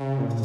Oh.